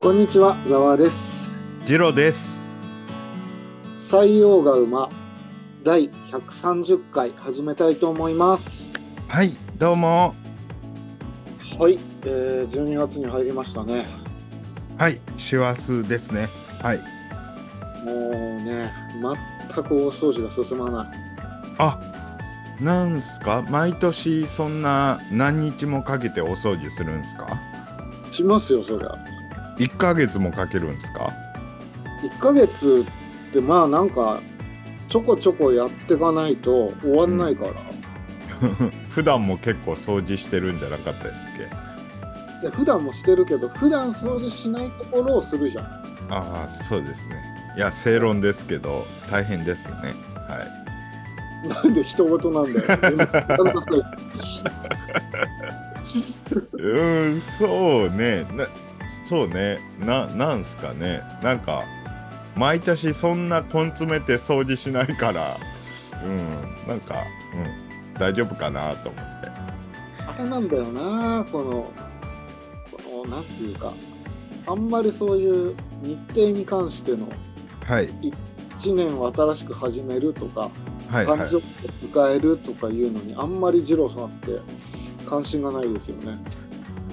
こんにちは、ざわです。ジロです。採用が馬第130回始めたいと思います。はい、どうも。はい、えー、12月に入りましたね。はい、師走ですね。はい。もうね、全く大掃除が進まない。あ、なんすか？毎年そんな何日もかけてお掃除するんすか？しますよ、そりゃ。?1 ヶ月もかけるんすか？1ヶ月ってまあなんか、ちょこちょこやっていかないと終わんないから。普段も結構掃除してるんじゃなかったですっけ？いや普段もしてるけど、普段掃除しないところをするじゃん。ああ、そうですね。いや、正論ですけど、大変ですね。はい。なんで人事なんだよ。うん、そうね。なそうね。な、なんすかね。なんか、毎年そんな根詰めて掃除しないから、うん、なんか、うん、大丈夫かなと思って。あれなんだよな、この、この、なんていうか、あんまりそういう日程に関してのはい、1年を新しく始めるとか、はい、はい誕。生日を迎えるとかいうのに、あんまり二郎さんって関心がないですよね。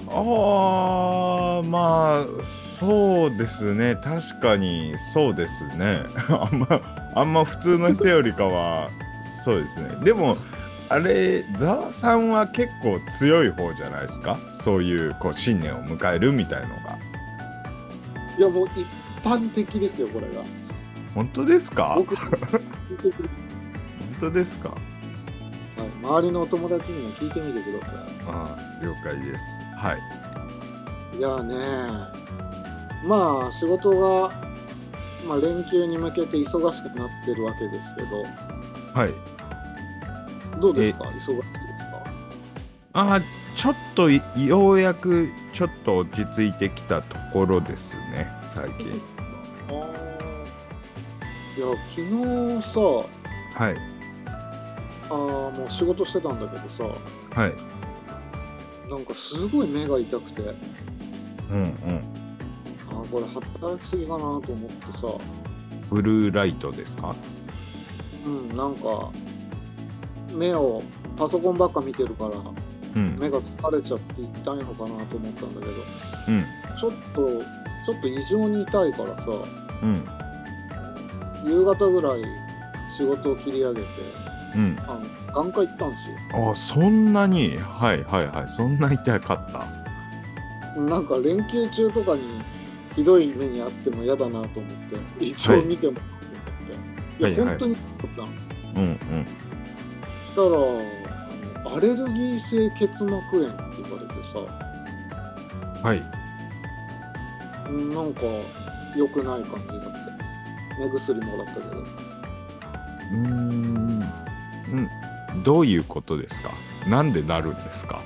ああ、まあ、そうですね。確かに、そうですね。あんま、あんま普通の人よりかは、そうですね。でも、あれ、ざわさんは結構強い方じゃないですか？そういう、こう、新年を迎えるみたいのが。いや、もう一般的ですよ、これが。本当ですか？本当ですか？はい、周りのお友達にも聞いてみてくださああ、了解です。はい。い。いやね、まあ、仕事が、まあ、連休に向けて忙しくなってるわけですけど、はい。どうですか？忙しいですか？ああ、ちょっといようやくちょっと落ち着いてきたところですね、最近。あーいや昨日さはい。あーもう仕事してたんだけどさはい。なんかすごい目が痛くてうんうん。あーこれ働きすぎかなと思ってさブルーライトですか？うんなんか目をパソコンばっか見てるからうん。目が疲れちゃって痛いのかなと思ったんだけどうん。ちょっとちょっと異常に痛いからさうん。夕方ぐらい仕事を切り上げてうん。あの眼科行ったんですよあそんなに、はいはいはい。そんな痛かった？なんか連休中とかにひどい目にあっても嫌だなと思って一応見てもらって、い、や、はいはい本当に思ったのうんうん。したらアレルギー性結膜炎って言われてさはい。うんなんか良くない感じだって目薬もらったけどうーん。うん。どういうことですか？なんでなるんですか？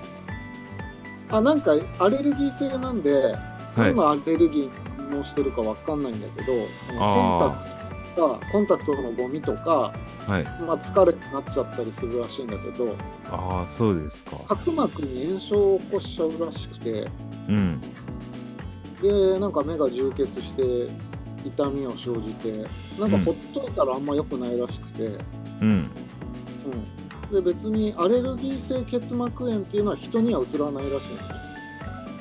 あなんかアレルギー性なんで、はい。何のアレルギーに反応してるかわかんないんだけどそのコンタクトとかコンタクトのゴミとか、はい。まあ、疲れになっちゃったりするらしいんだけどああ、そうですか。角膜に炎症を起こしちゃうらしくてうん。でなんか目が充血して痛みを生じてなんかほっといたらあんま良くないらしくて、うん。うん、で別にアレルギー性結膜炎っていうのは人にはうつらないらしいの。ね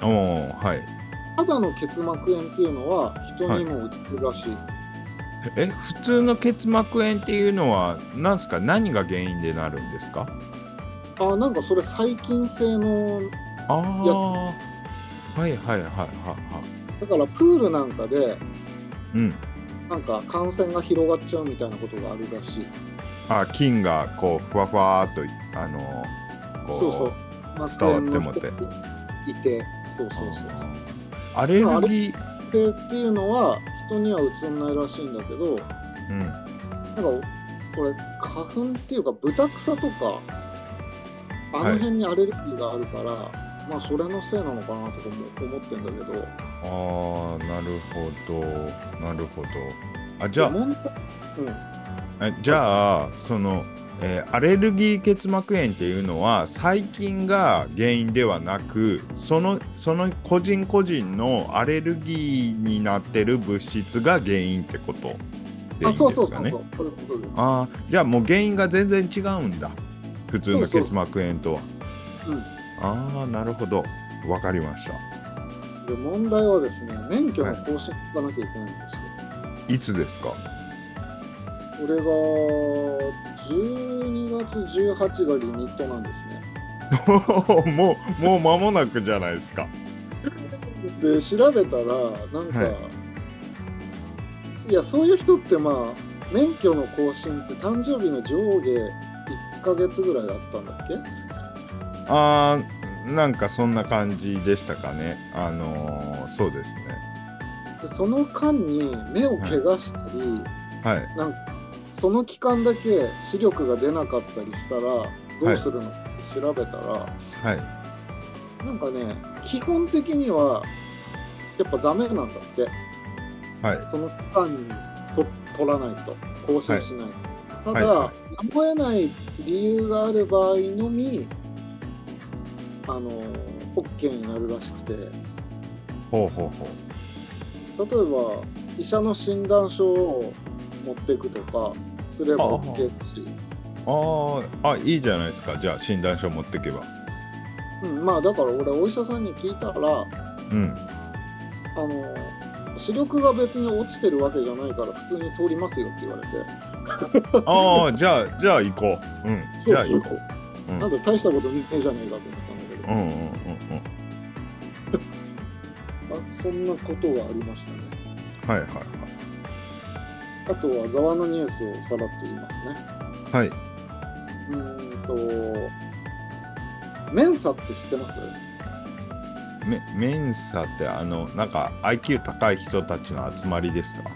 おおはい。ただの結膜炎っていうのは人にもうつるらしい、え普通の結膜炎っていうのは何ですか？何が原因でなるんですか？あなんかそれ細菌性のああはいはいはいはいはだからプールなんかでいうん。なんか感染が広がっちゃうみたいなことがあるらしいあ菌がこうふわふわーっとあのこそうそう。伝わってもて。いてそうそうそうアレルギー性っていうのは人にはうつんないらしいんだけどうん。なんかこれ花粉っていうか豚草とかあの辺にアレルギーがあるから、まあそれのせいなのかなとかも思ってんだけど。ああなるほど。なるほど。あじゃあうん。えじゃあそのえーアレルギー結膜炎っていうのは細菌が原因ではなくそのその個人個人のアレルギーになってる物質が原因ってことでいいんですかね？あ、そうそうです。あーじゃあもう原因が全然違うんだ。普通の結膜炎とは。うん。ああなるほど。わかりました。で問題はですね、免許の更新行かなきゃいけないんですよ。いつですか？これが12月18がリミットなんですね。もうもう間もなくじゃないですか。で調べたらなんか、、はい。やそういう人ってまあ免許の更新って誕生日の上下1ヶ月ぐらいだったんだっけ？あーなんかそんな感じでしたかね。あのーそうですね。でその間に目を怪我したり、はい。なんかその期間だけ視力が出なかったりしたらどうするの、って調べたらはい。なんかね基本的にはやっぱダメなんだって。はい。その期間にと取らないと。更新しないと、ただ、はいはやむを得ない理由がある場合のみあの OK になるらしくて。例えほうほう。ほば医者の診断書を持っていくとかすればああ OK し、う。あーあいいじゃないですか。じゃあ診断書持ってけば。うん、まあだから俺お医者さんに聞いたらうん。あの視力が別に落ちてるわけじゃないから普通に通りますよって言われて。ああじゃあじゃあ行こう。うん。じゃあ行こう。うん。なんで大したことねえじゃねえかと思ったんだけど、うんうんうんうん。あそんなことがありましたね。はいはいあとはざわのニュースをさらっと言いますね。はい。はいうーんとメンサって知ってます？メメンサってあのなんか IQ 高い人たちの集まりですか？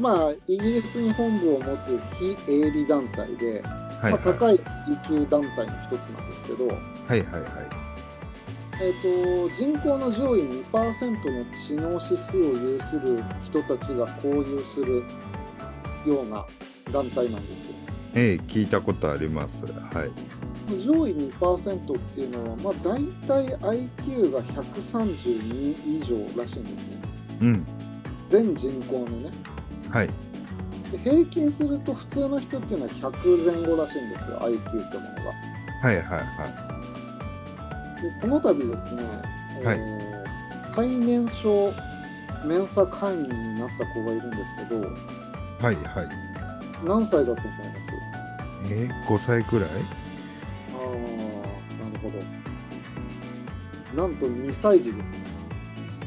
まあイギリスに本部を持つ非営利団体で、はいはい。まあ、高い階級団体の一つなんですけど、はいはいはい。えー、と人口の上位2%の知能指数を有する人たちが交流するような団体なんですよ。ええ聞いたことありますはい上位2%っていうのは、まあ、大体 IQ が132以上らしいんですね。うん全人口のね。はいで平均すると普通の人っていうのは100前後らしいんですよ、IQ ってものが。はいはいはでこの度ですね、はいえー最年少メンサ会員になった子がいるんですけど、いはいはい。何歳だと思います？えー、5歳くらい？ああ、なるほど。なんと2歳児です。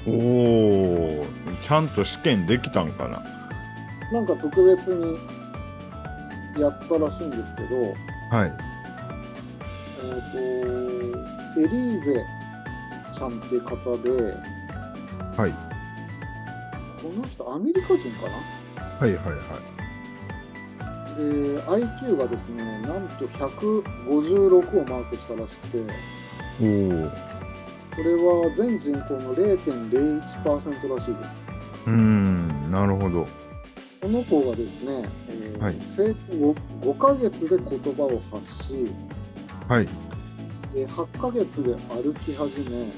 おおちゃんと試験できたんかな？なんか特別にやったらしいんですけど、はい。えっ、と、エリーゼちゃんって方で、はい。この人アメリカ人かな？はいはいはい。で、IQ がですね、なんと156をマークしたらしくて、おおこれは全人口の0.01%らしいです。うーんなるほど。この子がですね、えーはい。生後 5, ヶ月で言葉を発し、はい。で8ヶ月で歩き始め、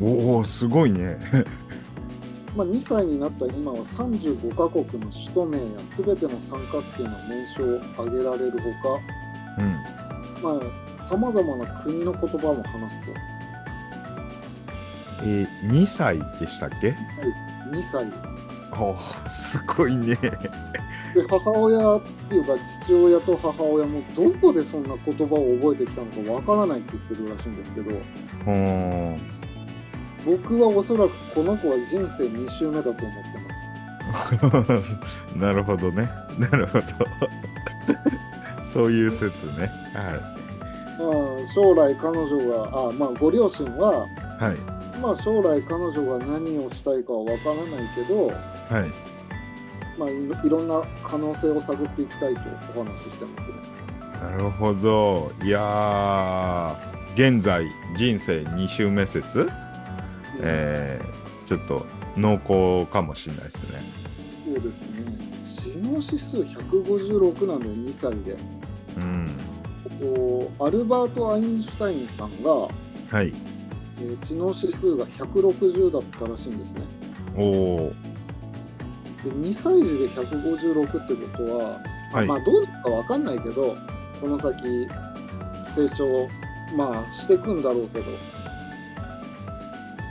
おおすごいねまあ、2歳になった今は35カ国の首都名や全ての三角形の名称を挙げられるほか、うん。まあ、さまざまな国の言葉も話すと。えー、2歳でしたっけ？2歳です。おーすごいね。で母親っていうか父親と母親もどこでそんな言葉を覚えてきたのかわからないって言ってるらしいんですけど僕はおそらくこの子は人生2周目だと思ってます。なるほどね。なるほど。そういう説ね。はまあ、将来彼女があ、まあ、ご両親は、いはい。まあ、将来彼女が何をしたいかはわからないけど、はい。まあ、いろいろんな可能性を探っていきたいとお話ししてますね。なるほど。いやー。現在人生2周目説？えー、ちょっと濃厚かもしれないですねそうですね。知能指数156なんで2歳で。うんこうアルバート・アインシュタインさんが、はいえー知能指数が160だったらしいんですね。おおで2歳児で156ってことは、はいまあどうなるかわかんないけどこの先成長まあしていくんだろうけど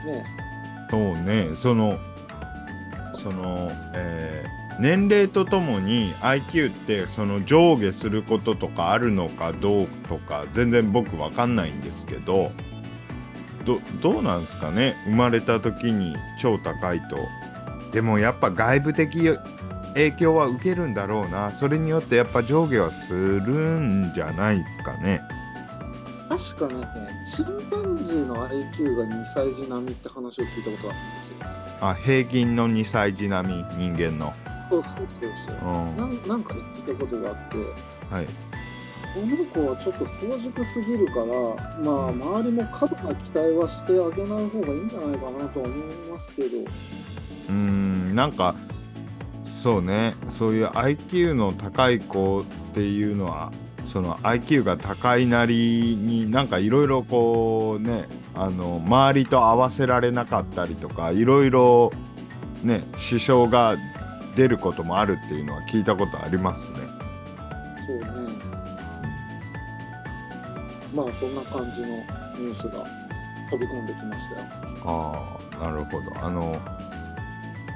ね。そうね。そのその、えー年齢とともに IQ ってその上下することとかあるのかどうとか全然僕わかんないんですけどどどうなんですかね？生まれた時に超高いと。でもやっぱ外部的影響は受けるんだろうな。それによってやっぱ上下はするんじゃないですかね。確かね。チンパンジーの IQ が2歳児並みって話を聞いたことがあるんですよ。あ平均の2歳児並み人間の。そうそうそうそう。うん。なんなんかで聞いたことがあって。はい。この子はちょっと早熟すぎるからまあ周りも過度な期待はしてあげない方がいいんじゃないかなとは思いますけど。うーんなんかそうね。そういう IQ の高い子っていうのはその IQ が高いなりになんかいろいろこうねあの周りと合わせられなかったりとかいろいろね支障が出ることもあるっていうのは聞いたことありますね。そうね。まあそんな感じのニュースが飛び込んできましたよ。ああなるほど。あの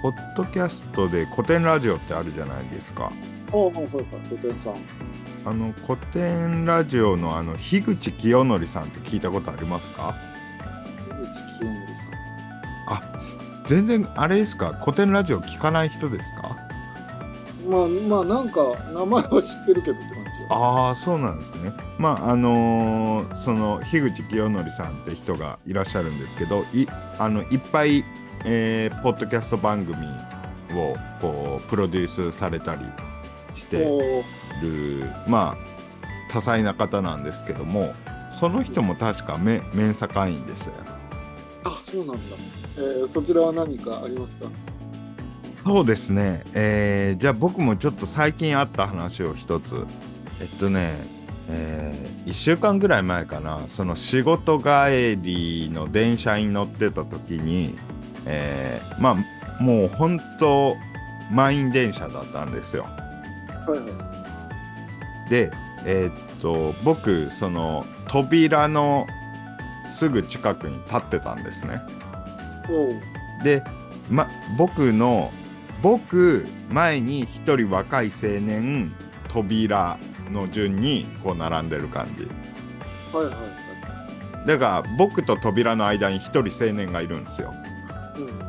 ポッドキャストで古典ラジオってあるじゃないですか。ああはいはいはい。古典さんあの古典ラジオのあの樋口清則さんって聞いたことありますか？井口清則さん。全然あれですか？古典ラジオ聞かない人ですか？まあまあなんか名前は知ってるけどって感じよ。ああそうなんですね。まああのーその樋口清則さんって人がいらっしゃるんですけどいあのいっぱい、えーポッドキャスト番組をこうプロデュースされたりしてるまあ多彩な方なんですけどもその人も確かメメンサ会員でしたよ。あそうなんだ、えーそちらは何かありますか？そうですね、えーじゃあ僕もちょっと最近あった話を一つ。えっとね、え1週間ぐらい前かな。その仕事帰りの電車に乗ってた時に、えーまあもう本当満員電車だったんですよ。はいはいでえーっと僕その扉のすぐ近くに立ってたんですね。で、ま、僕の僕前に一人若い青年扉の順にこう並んでる感じ。はいはいはい。だから僕と扉の間に一人青年がいるんですよ。うん。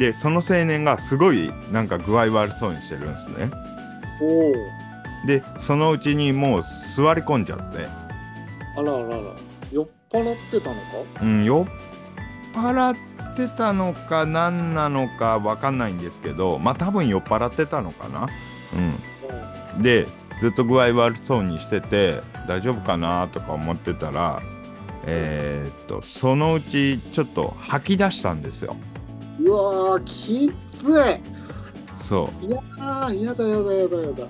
でその青年がすごいなんか具合悪そうにしてるんですねでそのうちにもう座り込んじゃって。あらあらあら。酔っ払ってたのか？うん酔っ払ってたのか何なのかわかんないんですけどまあ多分酔っ払ってたのかな。うん。でずっと具合悪そうにしてて大丈夫かなとか思ってたらえーっとそのうちちょっと吐き出したんですよ。うわーきつそいいやーやだやだやだやだ。う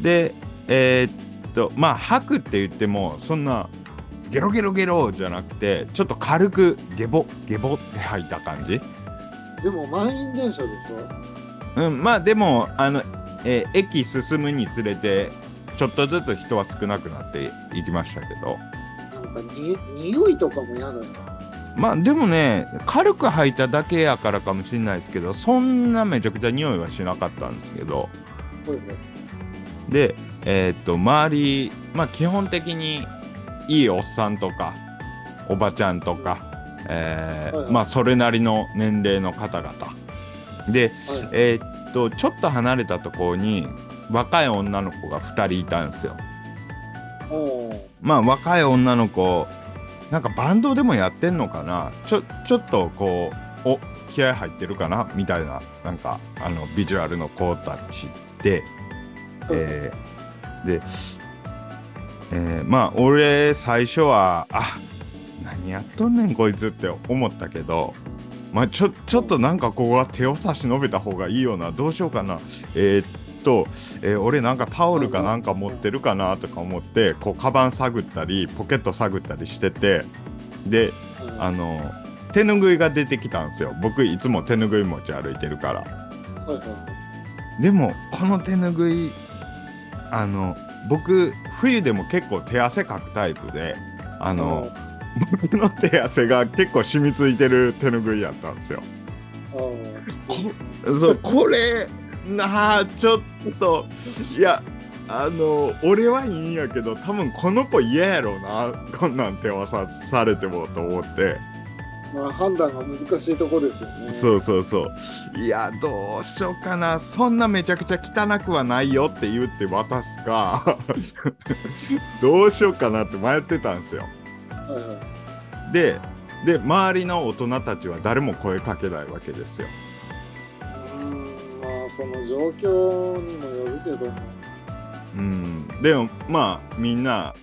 でえーっとまあ吐くって言ってもそんなゲロゲロゲロじゃなくてちょっと軽くゲボゲボって吐いた感じ。でも満員電車でしょ？うんまあでもあの、えー駅進むにつれてちょっとずつ人は少なくなっていきましたけど。なんかに匂いとかも嫌だよまあでもね軽く吐いただけやからかもしれないですけどそんなめちゃくちゃ匂いはしなかったんですけど。はいはいでえーっと周りまあ基本的にいいおっさんとかおばちゃんとか、えーはいはい。まあそれなりの年齢の方々。ではい。えーっとちょっと離れたところに若い女の子が2人いたんですよ。まあ若い女の子なんかバンドでもやってんのかな？ちょちょっとこうお気合入ってるかな？みたいななんかあのビジュアルの子たちで、えーで、えーまあ俺最初はあ何やっとんねんこいつって思ったけどまあちょちょっとなんかここは手を差し伸べた方がいいよなどうしようかな。えーっと、えー俺なんかタオルかなんか持ってるかなとか思ってこうカバン探ったりポケット探ったりしててでうん。あの手ぬぐいが出てきたんですよ。僕いつも手ぬぐい持ち歩いてるから。でもこの手ぬぐいあの僕冬でも結構手汗かくタイプであの、僕の手汗が結構染みついてる手ぬぐいやったんですよ。そうこれなあちょっといやあの俺はいいんやけど多分この子嫌やろうなこんなん手渡されてもと思ってまあ判断が難しいとこですよね。そうそうそう。いやどうしようかな。そんなめちゃくちゃ汚くはないよって言って渡すか。どうしようかなって迷ってたんですよ。はいはい。でで周りの大人たちは誰も声かけないわけですよ。うーんまあその状況にもよるけども。うん。でもまあみんな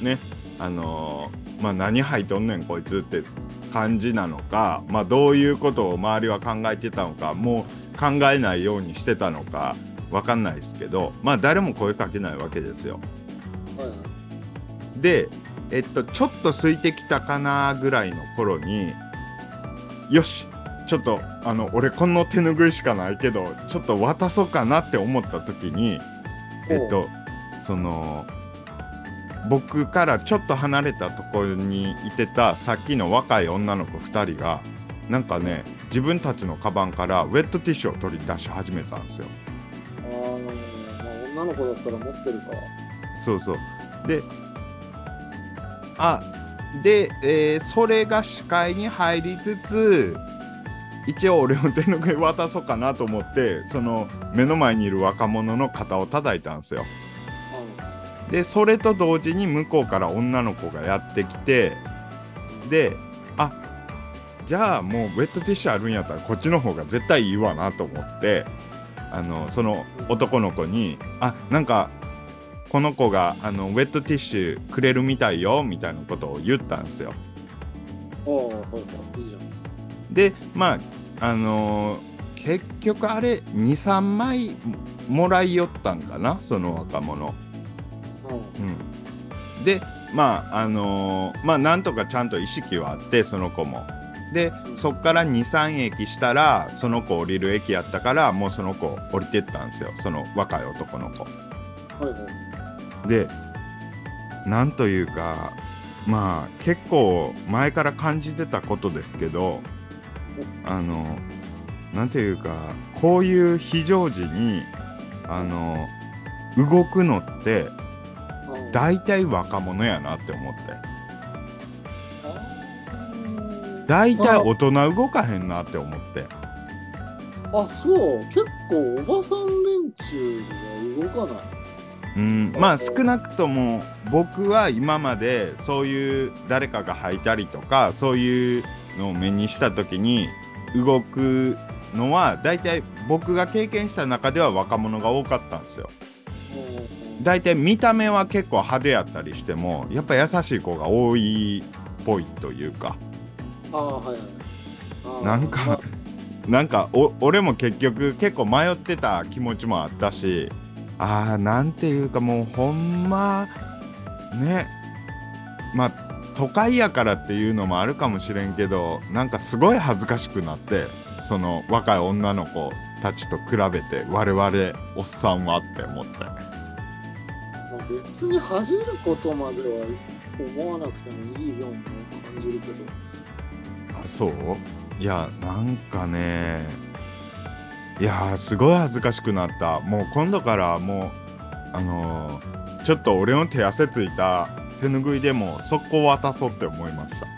ねあのーまあ何入っとんねんこいつって感じなのかまあどういうことを周りは考えてたのかもう考えないようにしてたのかわかんないですけどまあ誰も声かけないわけですよ。でえっとちょっと空いてきたかなぐらいの頃によしちょっとあの俺この手ぬぐいしかないけどちょっと渡そうかなって思った時にえっとその僕からちょっと離れたところにいてたさっきの若い女の子2人がなんかね自分たちのカバンからウェットティッシュを取り出し始めたんですよ。女の子だったら持ってるかそうそうであで、えーそれが視界に入りつつ一応俺の手ぬぐい渡そうかなと思ってその目の前にいる若者の肩を叩いたんですよ。でそれと同時に向こうから女の子がやってきてであじゃあもうウェットティッシュあるんやったらこっちの方が絶対いいわなと思ってあのその男の子に「あなんかこの子があのウェットティッシュくれるみたいよ」みたいなことを言ったんですよ。でまああのー結局あれ23枚もらいよったんかなその若者。うんうん、でまああのーまあなんとかちゃんと意識はあってその子も。でそっから23駅したらその子降りる駅やったからもうその子降りてったんですよその若い男の子。はいはいでなんというかまあ結構前から感じてたことですけどあのなんていうかこういう非常時にあの動くのってうん大体若者やなって思って。あ大体大人動かへんなって思って。あそう。結構おばさん連中が動かない。うん。まあ少なくとも僕は今までそういう誰かが履いたりとかそういうのを目にした時に動くのは大体僕が経験した中では若者が多かったんですよ。うん大体見た目は結構派手やったりしてもやっぱ優しい子が多いっぽいというか。ああはいはい。なんかまあ。なんかお俺も結局結構迷ってた気持ちもあったしあーなんていうかもうほんまね。まあ都会やからっていうのもあるかもしれんけどなんかすごい恥ずかしくなってその若い女の子たちと比べて我々おっさんはって思って。まあ別に恥じることまでは思わなくてもいいように感じるけど。あそう？いやなんかね。いやーすごい恥ずかしくなった。もう今度からもうあのーちょっと俺の手汗ついた手ぬぐいでも速攻渡そうって思いました。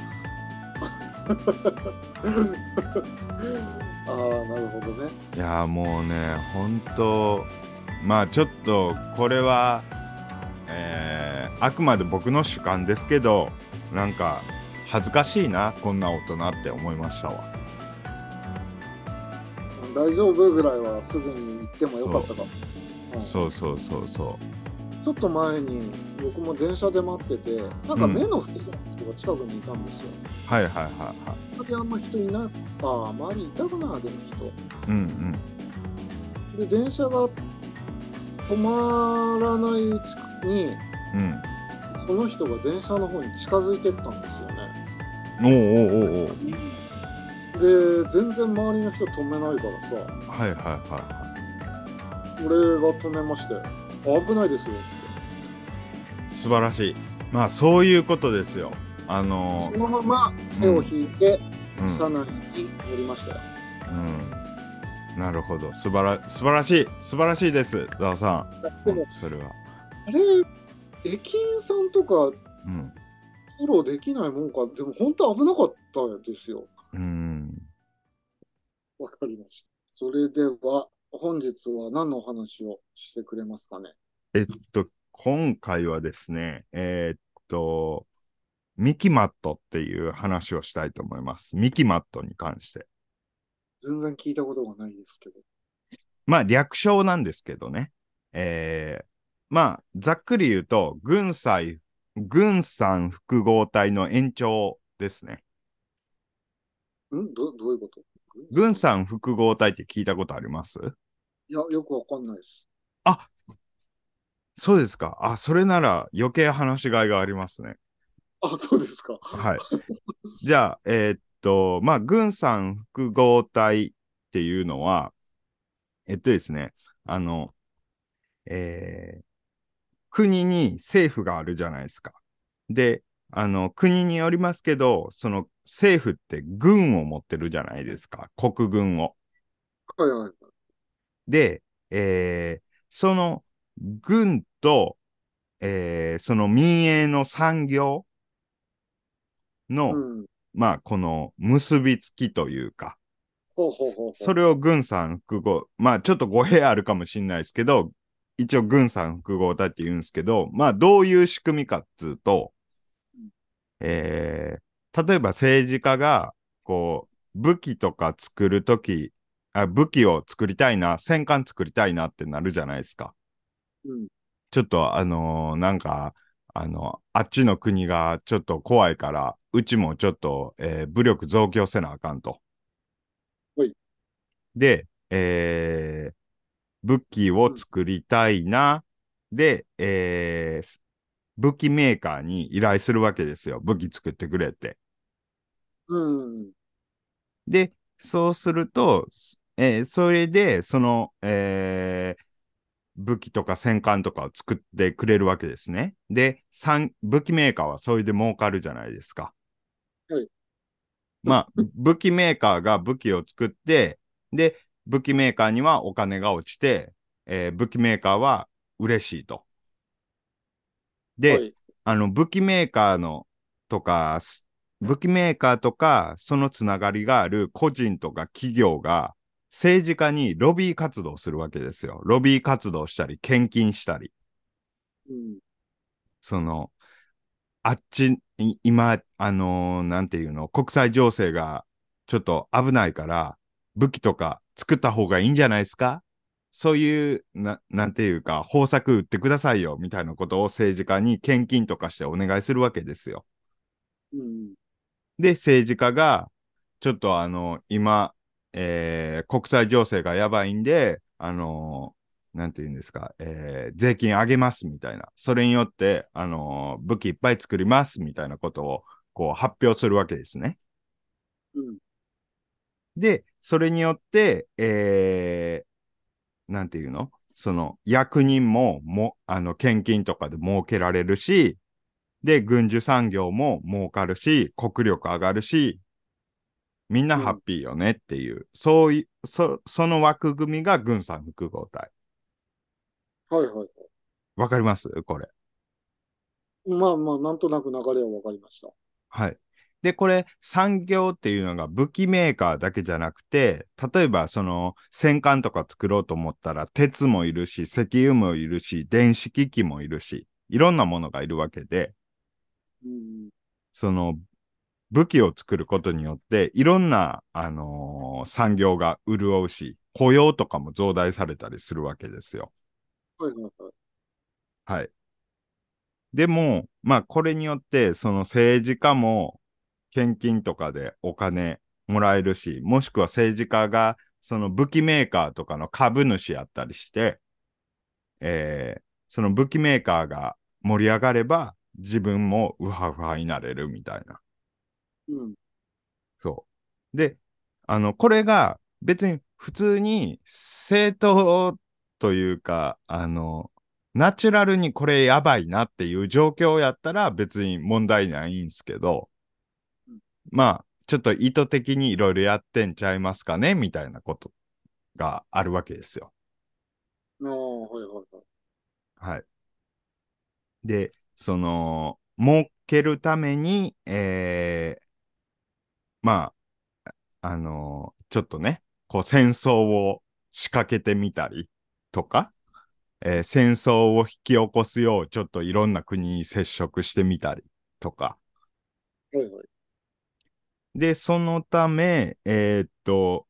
ああなるほどね。いやーもうねほんとまあちょっとこれはえーあくまで僕の主観ですけどなんか恥ずかしいなこんな大人って思いましたわ。大丈夫ぐらいはすぐに行ってもよかったかうん。そう。そうそうそちょっと前に僕も電車で待っててなんか目の不自然な人が近くにいたんですよ、うはいはいはいはい。それであんま人いなあ周りいたかなでも人。うんうん。で電車が止まらないうちにうん。その人が電車の方に近づいてったんですよね。おうおうおうおう。で全然周りの人止めないからさはいはいは俺が止めまして「危ないですよ」っい。素晴らしい。まあそういうことですよ。あつのってそのまま手を引いてうん、車内に乗りましたよ。うん。なるほど。素晴ら素晴らしい。素晴らしいです。ざわさでもん。それは。あれ駅員さんとかうん。フォローできないもんかでも本当危なかったですよ。うん。わかりました。それでは本日は何のお話をしてくれますかね？えっと、今回はですね、えーっと、ミキマットっていう話をしたいと思います。ミキマットに関して。全然聞いたことがないですけど。まあ、略称なんですけどね。えー、まあ、ざっくり言うと、軍祭、軍産複合体の延長ですね。ん？どどういうこと？軍産複合体って聞いたことあります？いや、よくわかんないです。あそうですか。あ、それなら余計話しがいがありますね。あ、そうですか。はい。じゃあ、えーっと、まあ、軍産複合体っていうのは、えっとですね、あの、えー国に政府があるじゃないですか。で、あの、国によりますけど、その政府って軍を持ってるじゃないですか。国軍を。はいはい。で、えーその軍と、えーその民営の産業の、うん。まあ、この結びつきというか、ほうほうほうほう。それを軍産複合、まあ、ちょっと語弊あるかもしれないですけど、一応軍産複合体って言うんですけど、まあ、どういう仕組みかっつうと、えー例えば政治家が、こう、武器とか作るとき、あ武器を作りたいな、戦艦作りたいなってなるじゃないですか。うん。ちょっとあのーなんか、あの、あっちの国がちょっと怖いから、うちもちょっと、えー武力増強せなあかんと。はいで、えー武器を作りたいな。で、えー武器メーカーに依頼するわけですよ。武器作ってくれって。うん。で、そうすると、えーそれで、その、えー武器とか戦艦とかを作ってくれるわけですね。で、産武器メーカーはそれで儲かるじゃないですか。はい。まあ、武器メーカーが武器を作って、で、武器メーカーにはお金が落ちて、えー武器メーカーは嬉しいと。で、はい。あの、武器メーカーのとか、す武器メーカーとか、そのつながりがある個人とか企業が政治家にロビー活動するわけですよ。ロビー活動したり、献金したり。うん。その、あっち、い今、あのーなんていうの、国際情勢がちょっと危ないから、武器とか作った方がいいんじゃないですか？そういう、な、なんていうか、方策打ってくださいよ、みたいなことを政治家に献金とかしてお願いするわけですよ。うん。で、政治家が、ちょっとあの、今、えー国際情勢がやばいんで、あのーなんて言うんですか、えー税金上げますみたいな。それによって、あのー武器いっぱい作りますみたいなことを、こう、発表するわけですね。うん。で、それによって、えーなんていうの？その、役人も、も、あの、献金とかで儲けられるし、で、軍需産業も儲かるし、国力上がるし、みんなハッピーよねっていう、そういう、そ、その枠組みが軍産複合体。はいはい。わかります？これ。まあまあ、なんとなく流れはわかりました。はい。で、これ、産業っていうのが武器メーカーだけじゃなくて、例えばその戦艦とか作ろうと思ったら、鉄もいるし、石油もいるし、電子機器もいるし、いろんなものがいるわけで、うん。その武器を作ることによって、いろんな、あのー産業が潤うし、雇用とかも増大されたりするわけですよ。はいはいはい。はい。でも、まあ、これによって、その政治家も、献金とかでお金もらえるし、もしくは政治家が、その武器メーカーとかの株主やったりして、えーその武器メーカーが盛り上がれば、自分もウハウハになれるみたいな。うん。そう。で、あの、これが別に普通に正当というか、あの、ナチュラルにこれやばいなっていう状況やったら別に問題ないんすけどうん、まあ、ちょっと意図的にいろいろやってんちゃいますかねみたいなことがあるわけですよ。ああ、はいはいはい。はい。で、その、儲けるために、えーまあ、あのちょっとね、こう戦争を仕掛けてみたりとか、えー戦争を引き起こすよう、ちょっといろんな国に接触してみたりとか。はいはい。で、そのため、えーっと、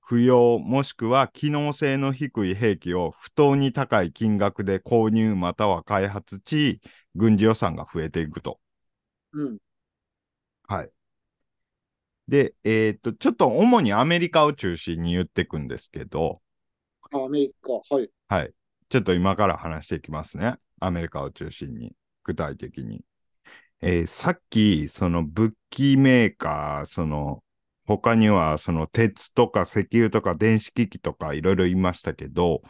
不要もしくは機能性の低い兵器を不当に高い金額で購入または開発し、軍事予算が増えていくと。うん。はい。で、えーっと、ちょっと主にアメリカを中心に言っていくんですけど、あアメリカ、はい。はい。ちょっと今から話していきますね。アメリカを中心に、具体的に。えーさっき、その武器メーカー、その、他には、その鉄とか石油とか電子機器とかいろいろ言いましたけど、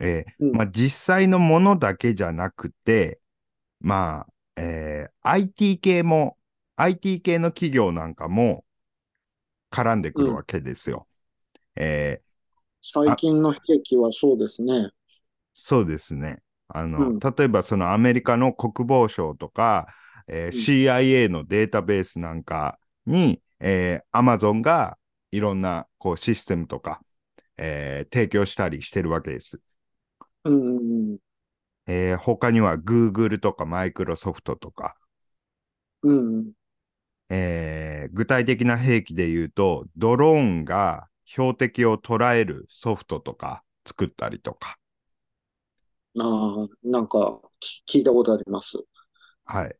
えーうんまあ、実際のものだけじゃなくて、まあ、えー IT 系も、IT 系の企業なんかも絡んでくるわけですよ。えー最近の兵器はそうですね。そうですね。あの、うん例えばそのアメリカの国防省とか、えー CIA のデータベースなんかに、えー、Amazon がいろんなこうシステムとか、えー提供したりしてるわけです。うんうんうん。えー他には Google とか Microsoft とか、うんうん。えー具体的な兵器で言うと、ドローンが標的を捉えるソフトとか作ったりとか、ああ、なんかき聞いたことあります。はい。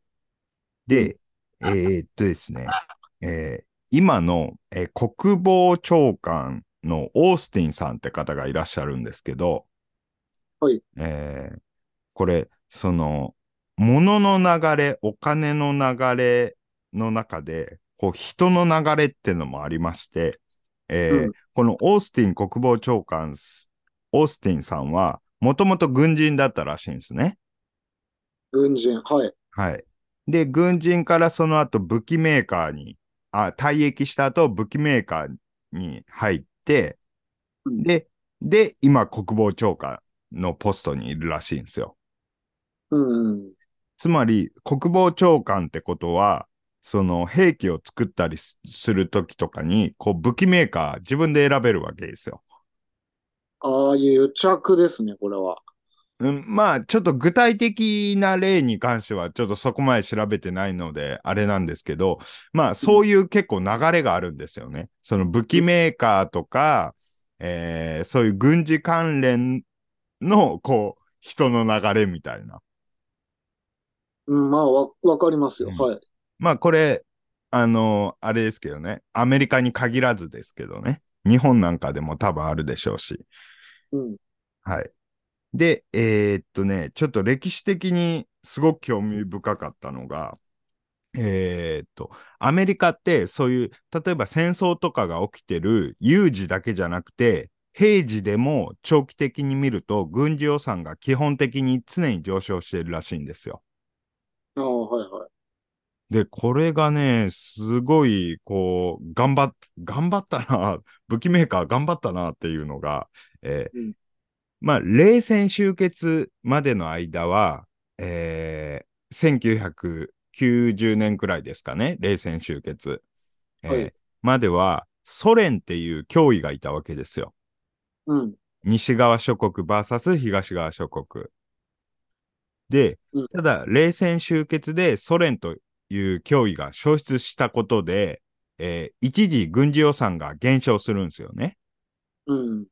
で、えーっとですね、えー今の、えー国防長官のオースティンさんって方がいらっしゃるんですけど、はい。えーこれ、その、物の流れ、お金の流れの中で、こう、人の流れっていうのもありまして、えーうんこのオースティン国防長官す、オースティンさんは、もともと軍人だったらしいんですね。軍人、はい。はい。で、軍人からその後武器メーカーに、あ、退役した後武器メーカーに入って、うんで、で、今国防長官のポストにいるらしいんですよ。うんうん。つまり、国防長官ってことは、その兵器を作ったりすするときとかに、こう武器メーカー自分で選べるわけですよ。ああいう着ですね、これは。うん、まあ、ちょっと具体的な例に関しては、ちょっとそこまで調べてないので、あれなんですけど、まあ、そういう結構流れがあるんですよね。その武器メーカーとか、えーそういう軍事関連の、こう、人の流れみたいな。うん、まあ、わ、わかりますよ。うんはい。まあ、これ、あのあれですけどね、アメリカに限らずですけどね、日本なんかでも多分あるでしょうし。うん。はい。で、えーっとね、ちょっと歴史的にすごく興味深かったのが、えーっと、アメリカってそういう、例えば戦争とかが起きてる有事だけじゃなくて、平時でも長期的に見ると軍事予算が基本的に常に上昇しているらしいんですよ。ああ、はいはい。で、これがね、すごい、こう、頑張っ、頑張ったな、武器メーカー頑張ったなっていうのが、えーうんまあ、冷戦終結までの間は、えー、1990年くらいですかね、冷戦終結。えーはいまでは、ソ連っていう脅威がいたわけですよ。うん。西側諸国 VS 東側諸国。でうん、ただ、冷戦終結でソ連という脅威が消失したことで、えー一時軍事予算が減少するんですよね。うん。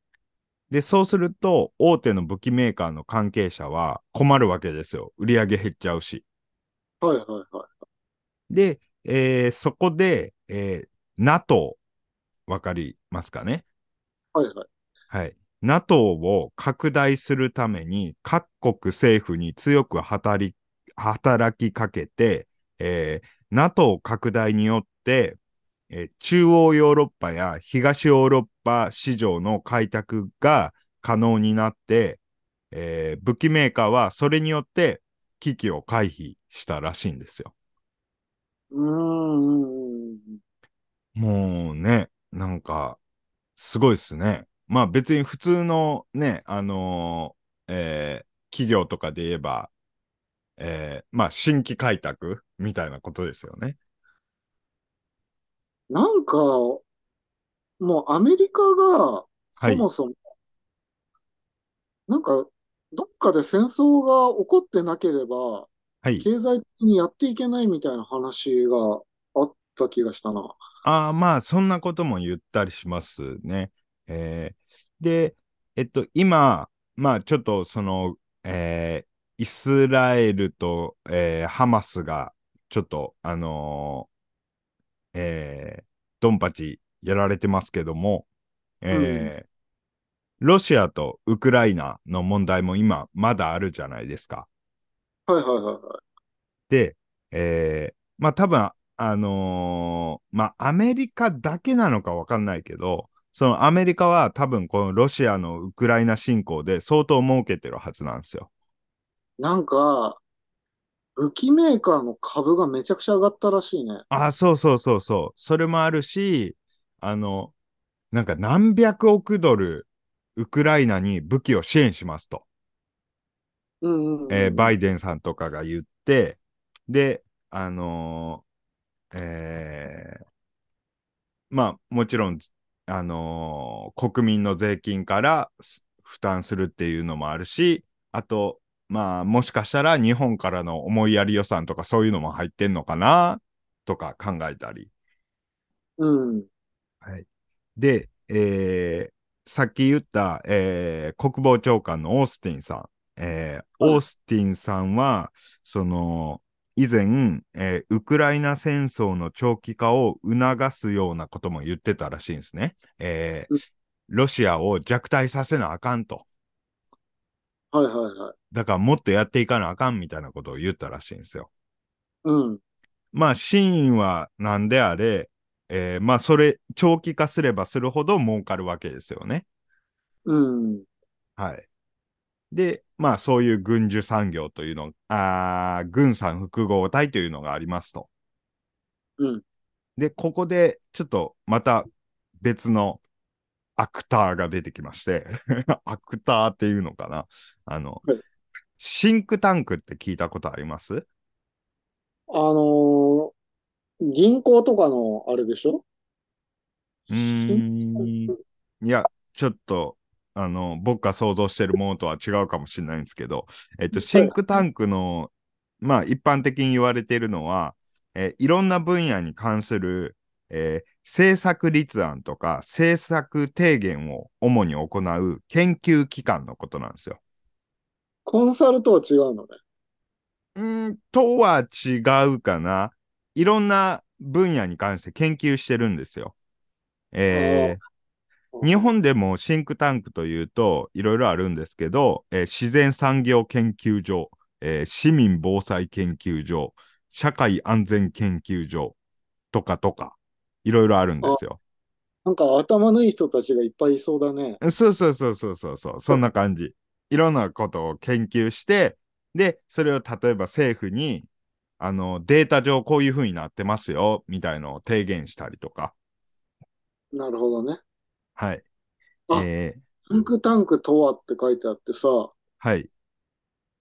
で、そうすると、大手の武器メーカーの関係者は困るわけですよ。売り上げ減っちゃうし。はいはいはで、えーそこで、えー NATO、わかりますかね？い。はいはい。はい。NATO を拡大するために各国政府に強く働き働きかけて、えー、NATO 拡大によって、えー、中央ヨーロッパや東ヨーロッパ市場の開拓が可能になって、えー、武器メーカーはそれによって危機を回避したらしいんですよ。うん。もうね、なんか、すごいっすね。まあ別に普通のね、あのー、えー、企業とかで言えば、えー、まあ新規開拓みたいなことですよね。なんか、もうアメリカがそもそも、なんか、どっかで戦争が起こってなければ、はい。経済的にやっていけないみたいな話があった気がしたな。ああ、まあそんなことも言ったりしますね。えー、で、えっと、今、まあちょっとその、えー、イスラエルと、えー、ハマスが、ちょっと、あのー、えー、ドンパチやられてますけども、えー、ロシアとウクライナの問題も今まだあるじゃないですか。はいはいはいはい。で、えー、まあ多分、あのーまあアメリカだけなのかわかんないけど、そのアメリカは多分このロシアのウクライナ侵攻で相当儲けてるはずなんですよ。なんか、武器メーカーの株がめちゃくちゃ上がったらしいね。あ、そうそうそうそう。それもあるし、あの、なんか何百億ドルウクライナに武器を支援しますと。うんうんうんえーバイデンさんとかが言って、で、あのーえーまあ、もちろん、あのー国民の税金からす負担するっていうのもあるし、あと、まあ、もしかしたら日本からの思いやり予算とかそういうのも入ってんのかなとか考えたり。うん。はい。で、えーさっき言った、えー国防長官のオースティンさん。えーはいオースティンさんは、その、以前、えーウクライナ戦争の長期化を促すようなことも言ってたらしいんですね。えーうんロシアを弱体させなあかんと。はいはいはい。だからもっとやっていかなあかんみたいなことを言ったらしいんですよ。うん。まあ、真意はなんであれ、えーまあ、それ、長期化すればするほど儲かるわけですよね。うん。はい。で、まあ、そういう軍需産業というの、あー軍産複合体というのがありますと。うん。で、ここで、ちょっと、また別のアクターが出てきまして、アクターっていうのかな？あの、はい。シンクタンクって聞いたことあります？あのー銀行とかのあれでしょ？うーん。いや、ちょっと、あの、僕が想像してるものとは違うかもしれないんですけど、えっと、シンクタンクの、まあ、一般的に言われているのは、えーいろんな分野に関する、えー政策立案とか政策提言を主に行う研究機関のことなんですよ。コンサルとは違うのね。うーん、とは違うかな。いろんな分野に関して研究してるんですよ。えー日本でもシンクタンクというといろいろあるんですけど、えー自然産業研究所、えー市民防災研究所、社会安全研究所とかとか、いろいろあるんですよ。なんか頭のいい人たちがいっぱいいそうだね。そうそうそうそうそうそう、そんな感じ。いろんなことを研究して、で、それを例えば政府に、あの、データ上こういう風になってますよ、みたいのを提言したりとか。なるほどね。はい。あえーシンクタンクとはって書いてあってさ、はい。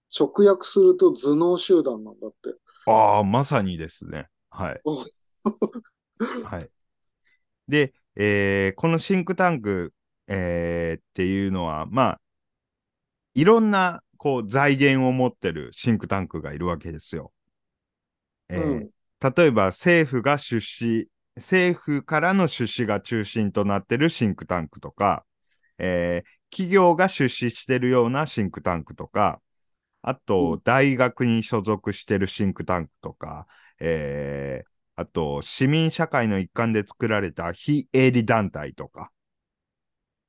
直訳すると頭脳集団なんだって。ああ、まさにですね。はい。お はい。で、えーこのシンクタンク、えーっていうのは、まあ、いろんなこう財源を持ってるシンクタンクがいるわけですよ。えーうん。例えば政府が出資、政府からの出資が中心となってるシンクタンクとか、えー企業が出資してるようなシンクタンクとか、あうとん、大学に所属してるシンクタンクとか、えーあと、市民社会の一環で作られた非営利団体とか、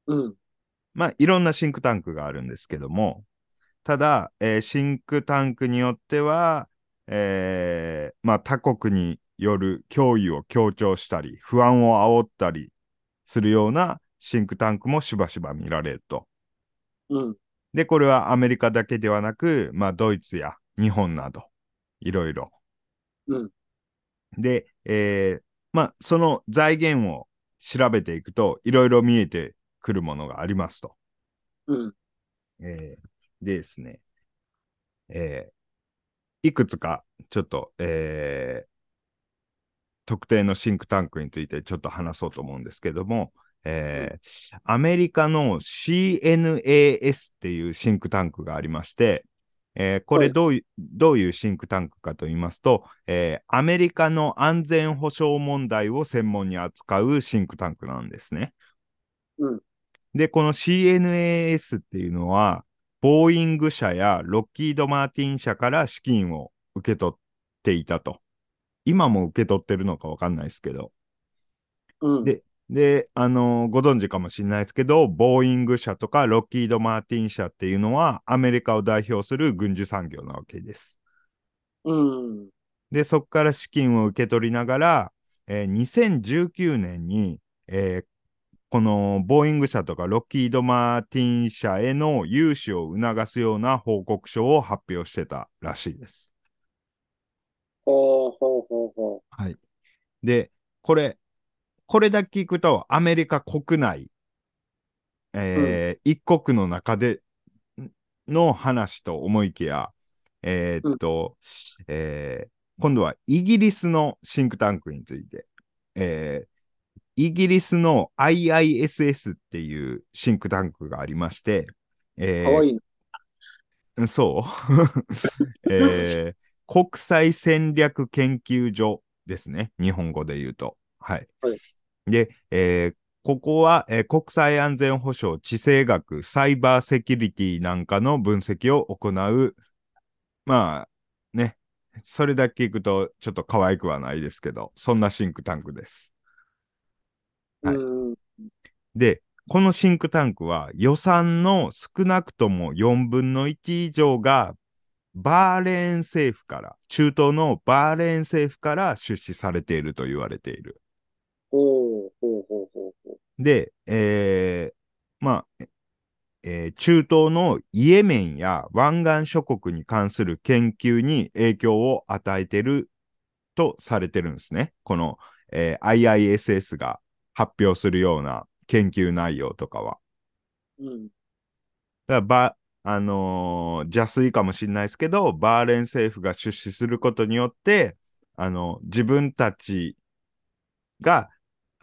うん。まあ、いろんなシンクタンクがあるんですけども、ただ、えーシンクタンクによっては、えーまあ、他国による脅威を強調したり、不安を煽ったりするようなシンクタンクもしばしば見られると。うん。で、これはアメリカだけではなく、まあ、ドイツや日本など、いろいろ。うん。で、えーまあ、その財源を調べていくと、いろいろ見えてくるものがありますと。うん。えーでですね、えーいくつか、ちょっと、えー特定のシンクタンクについてちょっと話そうと思うんですけども、えーアメリカの CNAS っていうシンクタンクがありまして、えーこはいれどういう、どういうシンクタンクかと言いますと、えーアメリカの安全保障問題を専門に扱うシンクタンクなんですね。うん。で、この CNAS っていうのは、ボーイング社やロッキード・マーティン社から資金を受け取っていたと。今も受け取ってるのかわかんないですけど。うん。でで、あのーご存知かもしれないですけど、ボーイング社とかロッキード・マーティン社っていうのは、アメリカを代表する軍需産業なわけです。うん。で、そこから資金を受け取りながら、えー2019年に、えーこのボーイング社とかロッキード・マーティン社への融資を促すような報告書を発表してたらしいです。ほうほうほうほはい。で、これ、これだけ聞くと、アメリカ国内、えー一国の中での話と思いきや、えーっと、えー今度はイギリスのシンクタンクについて、えーイギリスの IISS っていうシンクタンクがありまして、えう。ーかわいいそう、えー国際戦略研究所ですね。日本語で言うと。はい。はいで、えーここは、えー国際安全保障、地政学、サイバーセキュリティなんかの分析を行う、まあ、ね、それだけ聞くとちょっと可愛くはないですけど、そんなシンクタンクです。はいうん。で、このシンクタンクは予算の少なくとも4分の1以上がバーレーン政府から、中東のバーレーン政府から出資されていると言われている。ほうほうほうほうほう。で、えーまあ、えー中東のイエメンや湾岸諸国に関する研究に影響を与えているとされてるんですね。この、えー IISS が発表するような研究内容とかは。うん。だからば、あのー邪推かもしれないですけど、バーレーン政府が出資することによって、あの、自分たちが、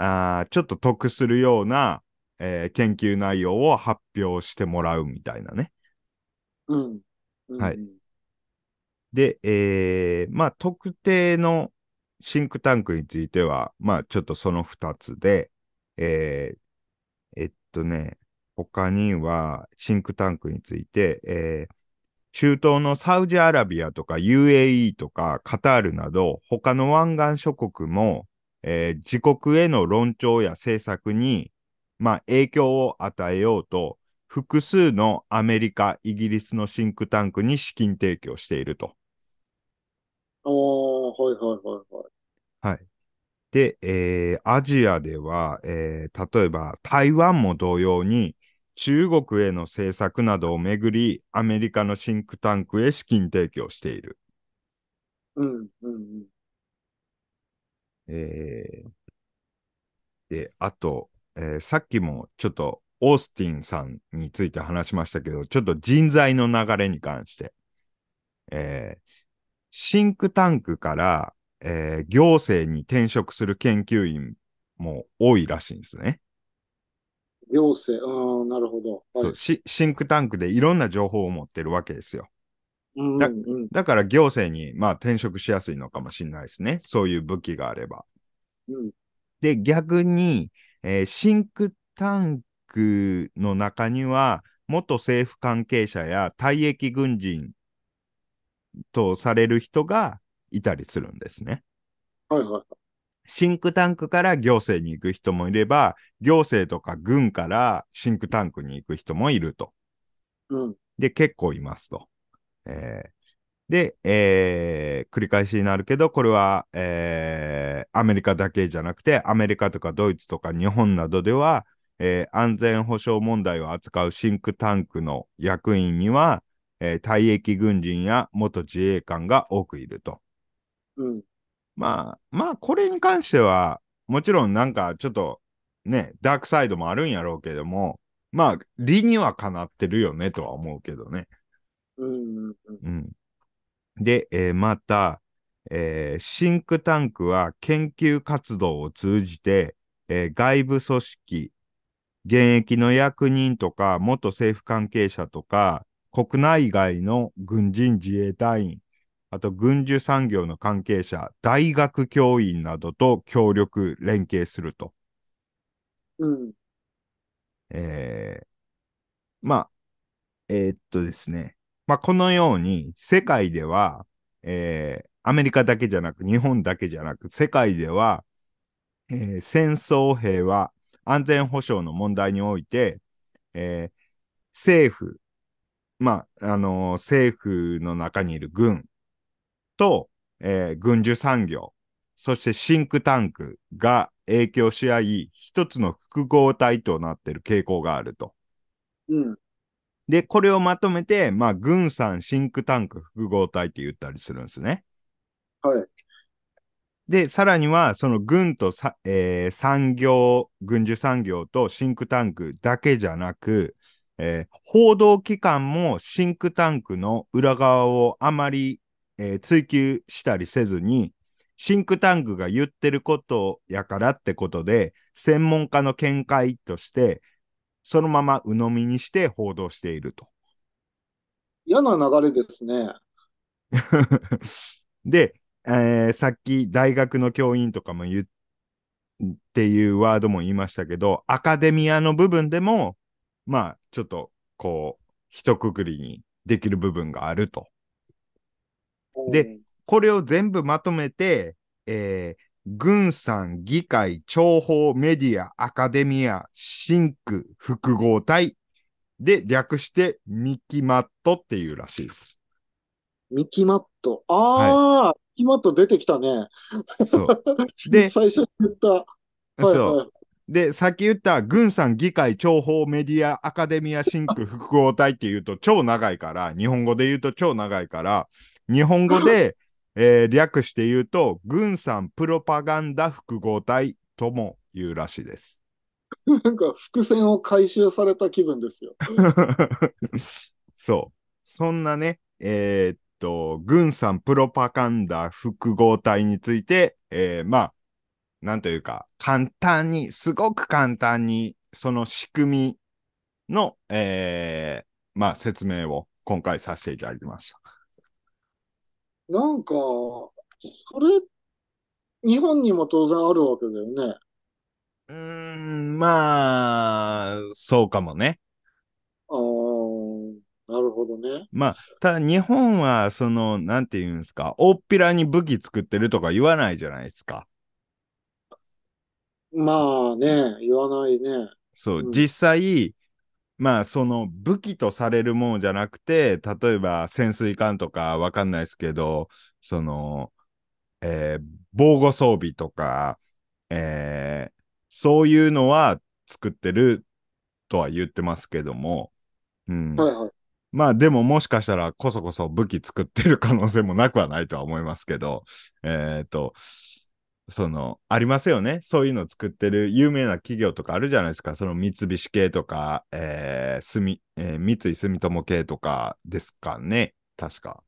あーちょっと得するような、えー研究内容を発表してもらうみたいなね。うん。うんはい。で、えーまあ、特定のシンクタンクについては、まあ、ちょっとその2つで、えーえっとね、他には、シンクタンクについて、えー中東のサウジアラビアとか UAE とかカタールなど、他の湾岸諸国も、えー自国への論調や政策に、まあ、影響を与えようと、複数のアメリカ、イギリスのシンクタンクに資金提供していると。ああ、はいはいはいはい。はい。で、えーアジアでは、えー例えば台湾も同様に、中国への政策などをめぐり、アメリカのシンクタンクへ資金提供している。うん、うん、えーで、あと、えーさっきもちょっとオースティンさんについて話しましたけど、ちょっと人材の流れに関して、えーシンクタンクから、えー行政に転職する研究員も多いらしいんですね。うん。行政、ああ、なるほど。はいそう。シシンクタンクでいろんな情報を持ってるわけですよ。うん、だうん、だから行政に、まあ、転職しやすいのかもしれないですね。そういう武器があれば。うん。で、逆に、えーシンクタンクの中には、元政府関係者や退役軍人とされる人がいたりするんですね。はいはい。シンクタンクから行政に行く人もいれば、行政とか軍からシンクタンクに行く人もいると。うん。で、結構いますと。えーで、えー繰り返しになるけど、これは、えーアメリカだけじゃなくて、アメリカとかドイツとか日本などでは、えー安全保障問題を扱うシンクタンクの役員には、えー退役軍人や元自衛官が多くいると。うん。まあ、まあ、これに関しては、もちろんなんかちょっとね、ダークサイドもあるんやろうけども、まあ、理にはかなってるよねとは思うけどね。うん。うん。うん。で、えーまた、えーシンクタンクは研究活動を通じて、えー外部組織、現役の役人とか、元政府関係者とか、国内外の軍人自衛隊員、あと軍需産業の関係者、大学教員などと協力、連携すると。うん。えーまあ、えーっとですね。まあ、このように、世界では、えーアメリカだけじゃなく、日本だけじゃなく、世界では、えー戦争平和、安全保障の問題において、えー政府、まあ、あのー政府の中にいる軍と、えー軍需産業、そしてシンクタンクが影響し合い、一つの複合体となっている傾向があると。うん。で、これをまとめて、まあ、軍産シンクタンク複合体って言ったりするんですね。はい。で、さらには、その軍とさ、えー産業、軍需産業とシンクタンクだけじゃなく、えー報道機関もシンクタンクの裏側をあまり、えー追求したりせずに、シンクタンクが言ってることやからってことで、専門家の見解として、そのまま鵜呑みにして報道していると。嫌な流れですね。で、えーさっき大学の教員とかも言うっていうワードも言いましたけど、アカデミアの部分でも、まあ、ちょっと、こう、一括りにできる部分があると。でこれを全部まとめて、えー軍産、議会、諜報、メディア、アカデミア、シンク、複合体で略してミキマットっていうらしいです。ミキマット。ああ、ミキマット出てきたね。そう。で最初に言った。はいそう。はい。で、さっき言った軍産、議会、諜報、メディア、アカデミア、シンク、複合体って言うと超長いから、日本語で言うと超長いから、日本語で、えー略して言うと、軍産プロパガンダ複合体とも言うらしいです。なんか伏線を回収された気分ですよ。そう。そんなね、えーっと、軍産プロパガンダ複合体について、えーまあ、なんというか、簡単に、すごく簡単に、その仕組みの、えーまあ、説明を今回させていただきました。なんか、それ、日本にも当然あるわけだよね。うーん、まあ、そうかもね。ああ、なるほどね。まあ、ただ日本は、その、なんていうんですか、大っぴらに武器作ってるとか言わないじゃないですか。まあね、言わないね。そう、うん実際、まあ、その武器とされるものじゃなくて、例えば潜水艦とかわかんないですけど、その、えー防護装備とか、えーそういうのは作ってるとは言ってますけども、うん。はいはい。まあでももしかしたらこそこそ武器作ってる可能性もなくはないとは思いますけど、えっ、と、その、ありますよね。そういうの作ってる有名な企業とかあるじゃないですか。その三菱系とか、えー、住えー三井住友系とかですかね。確か。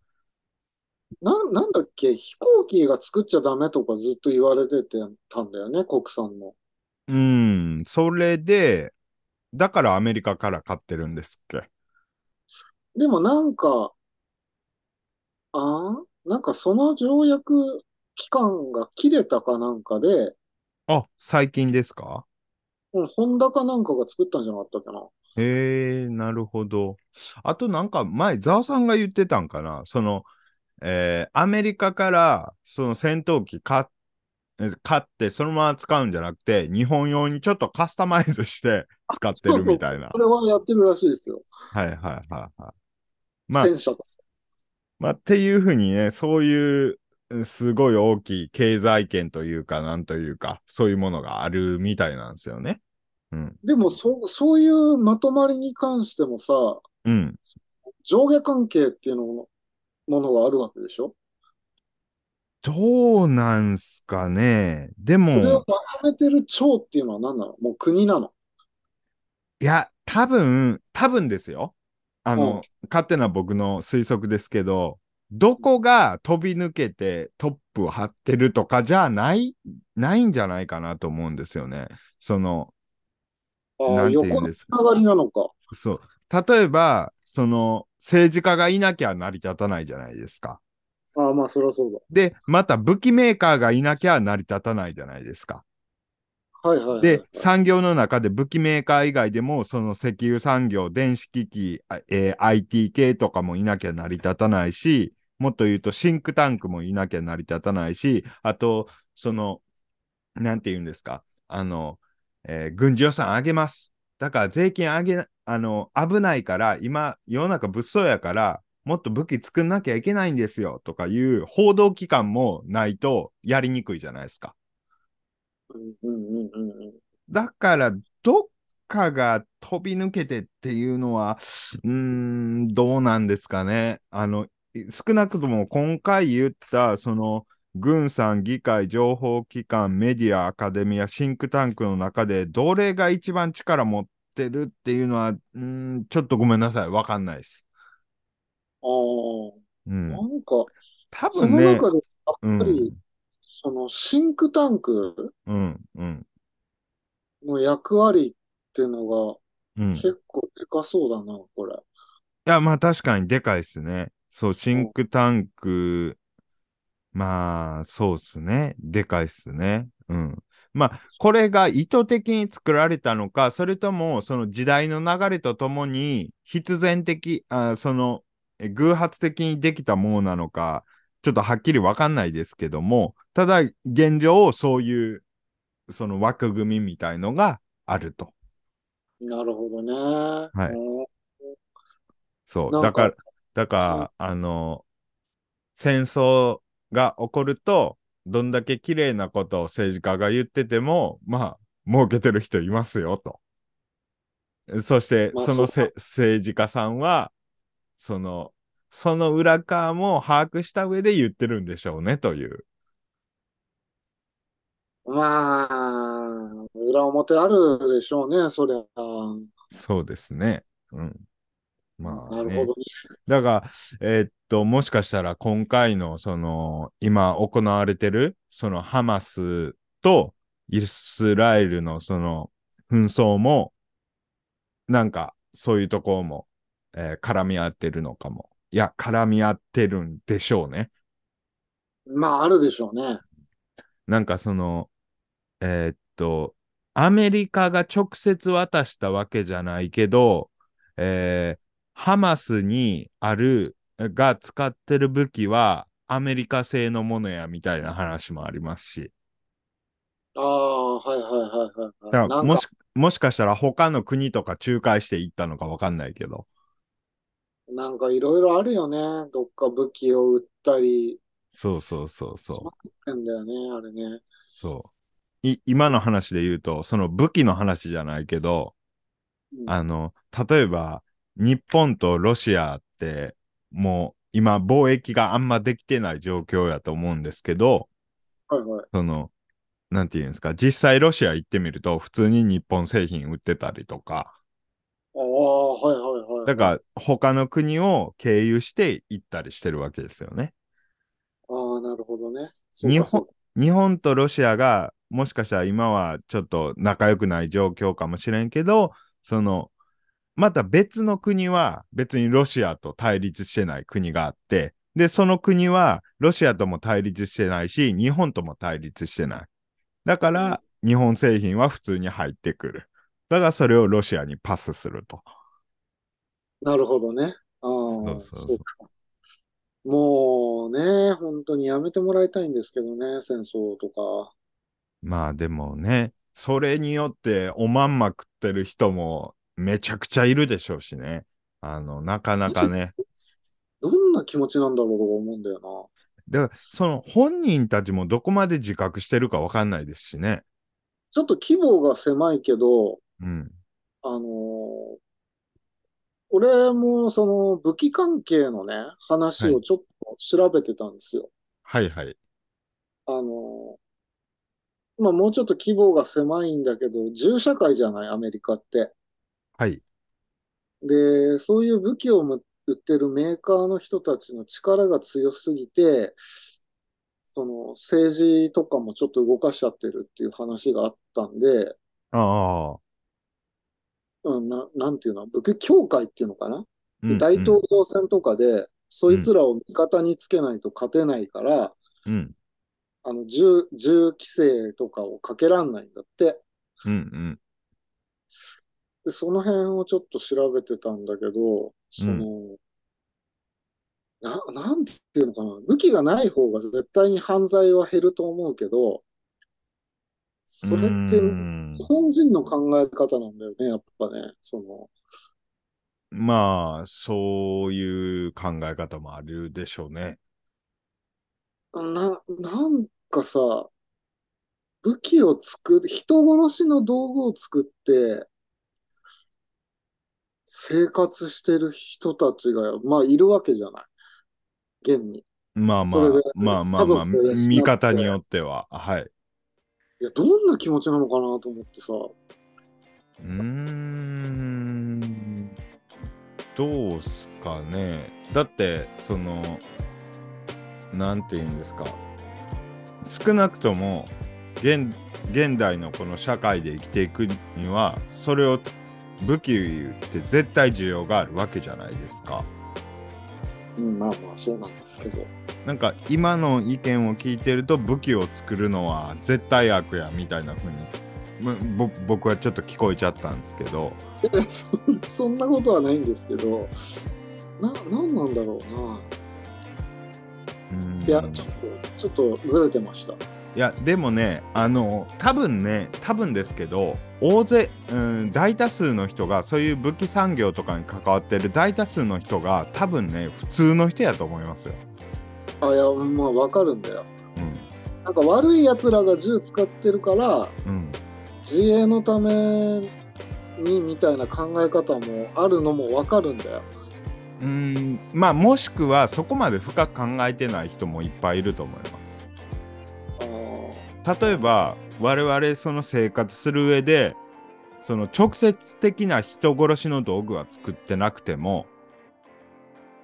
な、なんだっけ、飛行機が作っちゃダメとかずっと言われててたんだよね、国産の。うん、それで、だからアメリカから買ってるんですっけ。でもなんか、ああ、なんかその条約期間が切れたかなんかで、あ、最近ですか？うんホンダかなんかが作ったんじゃなかったっけな。へえ、なるほど。あとなんか前、ザワさんが言ってたんかな？その、えーアメリカからその戦闘機買っえ買ってそのまま使うんじゃなくて、日本用にちょっとカスタマイズして使ってるみたいな。これはやってるらしいですよ。はいはいはいはい。まあ。まあ、っていうふうにね、そういううんすごい大きい経済圏というか、なんというか、そういうものがあるみたいなんですよね。うん。でもそ、そういうまとまりに関してもさ、うん。上下関係っていうのもものがあるわけでしょ？どうなんすかね。でこれをも、まとめてる長っていうのは何なの？もう国なの？いや、多分、多分ですよ。あの、勝手な僕の推測ですけど、どこが飛び抜けてトップを張ってるとかじゃない、ないんじゃないかなと思うんですよね。その、なんて言うん横のですつながりなのか。そう。例えば、その、政治家がいなきゃ成り立たないじゃないですか。ああ、まあ、そりゃそうだ。で、また武器メーカーがいなきゃ成り立たないじゃないですか。はいはいはい、はい。で、産業の中で武器メーカー以外でも、その石油産業、電子機器、あえー IT 系とかもいなきゃ成り立たないし、もっと言うとシンクタンクもいなきゃ成り立たないし、あと、その、なんて言うんですか、あの、えー軍事予算上げます。だから税金上げ、あの、危ないから、今、世の中物騒やから、もっと武器作んなきゃいけないんですよとかいう報道機関もないとやりにくいじゃないですか。うんうんうんうんうん。だから、どっかが飛び抜けてっていうのは、うーん、どうなんですかね。あの、少なくとも今回言った、その、軍産、議会、情報機関、メディア、アカデミア、シンクタンクの中で、どれが一番力持ってるっていうのは、ん、ちょっとごめんなさい。わかんないです。ああ、うん。なんか、多その分ね、中で、やうんっぱり、そのシンクタンクうん、うん、の役割っていうのがうん。い結構でかそうだな、これ。や、まあ確かにでかいですね。そう、シンクタンク、まあ、そうっすね。でかいっすね。うん。まあ、これが意図的に作られたのか、それとも、その時代の流れとともに、必然的、あその、え偶発的にできたものなのか、ちょっとはっきりわかんないですけども、ただ、現状、そういう、その枠組みみたいのがあると。なるほどね。はいうんそう。だから、だから、あの、戦争が起こると、どんだけ綺麗なことを政治家が言ってても、まあ、儲けてる人いますよと。そして、まあその政治家さんは、その、その裏側も把握した上で言ってるんでしょうねという。まあ、裏表あるでしょうね、そりゃ。そうですね。うん。まあ、ね、なるほどね。だから、えーっと、もしかしたら今回の、その、今行われてる、そのハマスとイスラエルのその紛争も、なんか、そういうところも、えー絡み合ってるのかも。いや、絡み合ってるんでしょうね。まあ、あるでしょうね。なんかその、えーっと、アメリカが直接渡したわけじゃないけど、えーハマスにある、が使ってる武器はアメリカ製のものやみたいな話もありますし、ああ、はいはいはいはいだからもし、もしかしたら他の国とか仲介していったのかわかんないけど、なんかいろいろあるよね。どっか武器を売ったり、そうそうそうそう。んだよね、あれね。そう。い、今の話で言うと、その武器の話じゃないけど、うんあの、例えば、日本とロシアって、もう今貿易があんまできてない状況やと思うんですけど、はいはい。その、なんていうんですか、実際ロシア行ってみると、普通に日本製品売ってたりとか、ああ、はいはいはい。だから他の国を経由して行ったりしてるわけですよね。ああ、なるほどね。日本日本とロシアがもしかしたら今はちょっと仲良くない状況かもしれんけど、その、また別の国は別にロシアと対立してない国があって、で、その国はロシアとも対立してないし、日本とも対立してない。だから、日本製品は普通に入ってくる。だからそれをロシアにパスすると。なるほどね。ああ、そうか。もうね、本当にやめてもらいたいんですけどね、戦争とか。まあでもね、それによっておまんま食ってる人もめちゃくちゃいるでしょうしね。あの、なかなかね。どんな気持ちなんだろうと思うんだよだから、その本人たちもどこまで自覚してるかわかんないですしね。な。ちょっと規模が狭いけど、うん。あのー俺もその武器関係のね、話をちょっと調べてたんですよ。はいはい。あのーまあもうちょっと規模が狭いんだけど、銃社会じゃない、アメリカって。はい。で、そういう武器をむ売ってるメーカーの人たちの力が強すぎて、その政治とかもちょっと動かしちゃってるっていう話があったんで、ああ。うん、な、なんていうの、武器協会っていうのかな、うん大統領選とかで、そいつらを味方につけないと勝てないから、うん。あの、銃、銃規制とかをかけらんないんだって。うんうん。で、その辺をちょっと調べてたんだけど、その、な、なんていうのかな、武器がない方が絶対に犯罪は減ると思うけど、それって日本人の考え方なんだよね、やっぱね。その、まあ、そういう考え方もあるでしょうね。な、なんかさ、武器を作る、人殺しの道具を作って、生活してる人たちが、まあ、いるわけじゃない。現に。まあまあまあまあ家まあ、見方によっては。はい。いや、どんな気持ちなのかなと思ってさ。うーん。どうすかね。だって、その、なんて言うんですか。少なくとも、現、現代のこの社会で生きていくには、それを武器って絶対需要があるわけじゃないですか。うん、まあまあ、そうなんですけど。なんか今の意見を聞いてると武器を作るのは絶対悪やみたいな風にまぼ僕はちょっと聞こえちゃったんですけどいや そそんなことはないんですけど、な、なんなんだろうな。うーんいや、ちょっと、ちょっとずれてました。いやでもねあの多分ね多分ですけど大勢、うん、大多数の人がそういう武器産業とかに関わってる大多数の人が多分ね普通の人やと思いますよ。あ、いや、まあ、わかるんだよ。うんなんか悪い奴らが銃使ってるから、うん、自衛のためにみたいな考え方もあるのもわかるんだよ。うーんまあもしくはそこまで深く考えてない人もいっぱいいると思います。あ例えば我々その生活する上でその直接的な人殺しの道具は作ってなくても、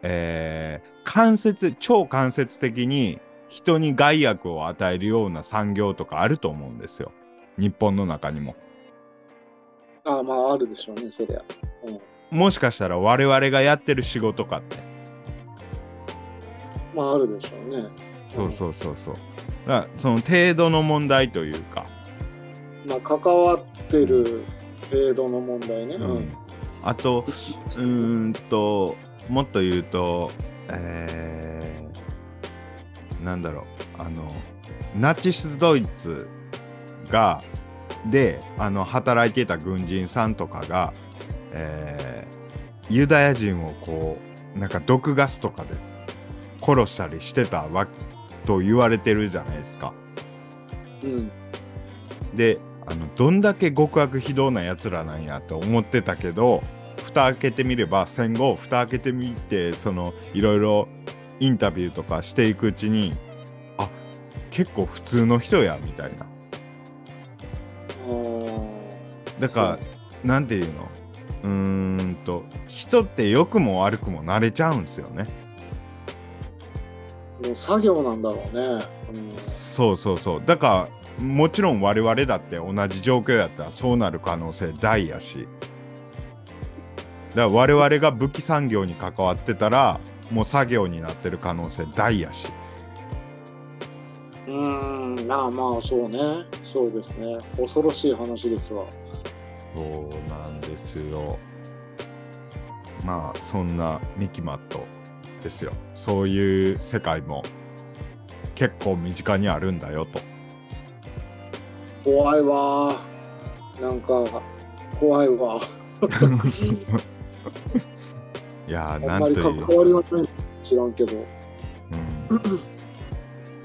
えー間接超間接的に人に害悪を与えるような産業とかあると思うんですよ日本の中にも。ああ、まあ、あるでしょうね、そりゃ。うん、もしかしたら我々がやってる仕事かってまあ、あるでしょうね。そうそうそうそう。だその程度の問題というか、まあ、関わってる程度の問題ね。ううんん。あとうーんともっと言うとえー、なんだろうあのナチスドイツがであの働いていた軍人さんとかが、えーユダヤ人をこうなんか毒ガスとかで殺したりしてたわと言われてるじゃないですか。うん。であのどんだけ極悪非道なやつらなんやと思ってたけど蓋開けてみれば戦後蓋開けてみてそのいろいろインタビューとかしていくうちにあ結構普通の人やみたいなだからなんていうの？うーんと人って良くも悪くも慣れちゃうんですよねもう作業なんだろうね。うんそうそうそうだからもちろん我々だって同じ状況やったらそうなる可能性大やしだから我々が武器産業に関わってたらもう作業になってる可能性大やしうーん、まあまあ、そうね。そうですね。恐ろしい話ですわ。そうなんですよまあそんなミキマットですよそういう世界も結構身近にあるんだよと怖いわー。なんか、怖いわ。いやーあんまりなんという関わりはない知らんけど。うん、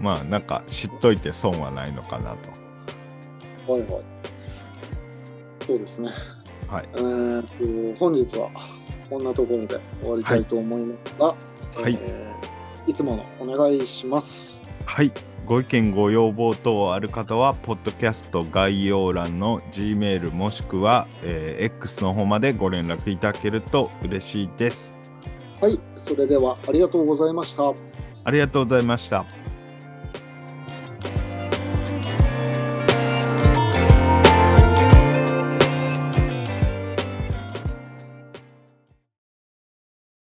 まあなんか知っといて損はないのかなと。はいはい。そうですね。はい。えーと、本日はこんなところで終わりたいと思いますが、はいえーいつものお願いします。はい。ご意見ご要望等ある方は、ポッドキャスト概要欄の Gmail もしくは、えー X の方までご連絡いただけると嬉しいです。はい、それではありがとうございました。ありがとうございました。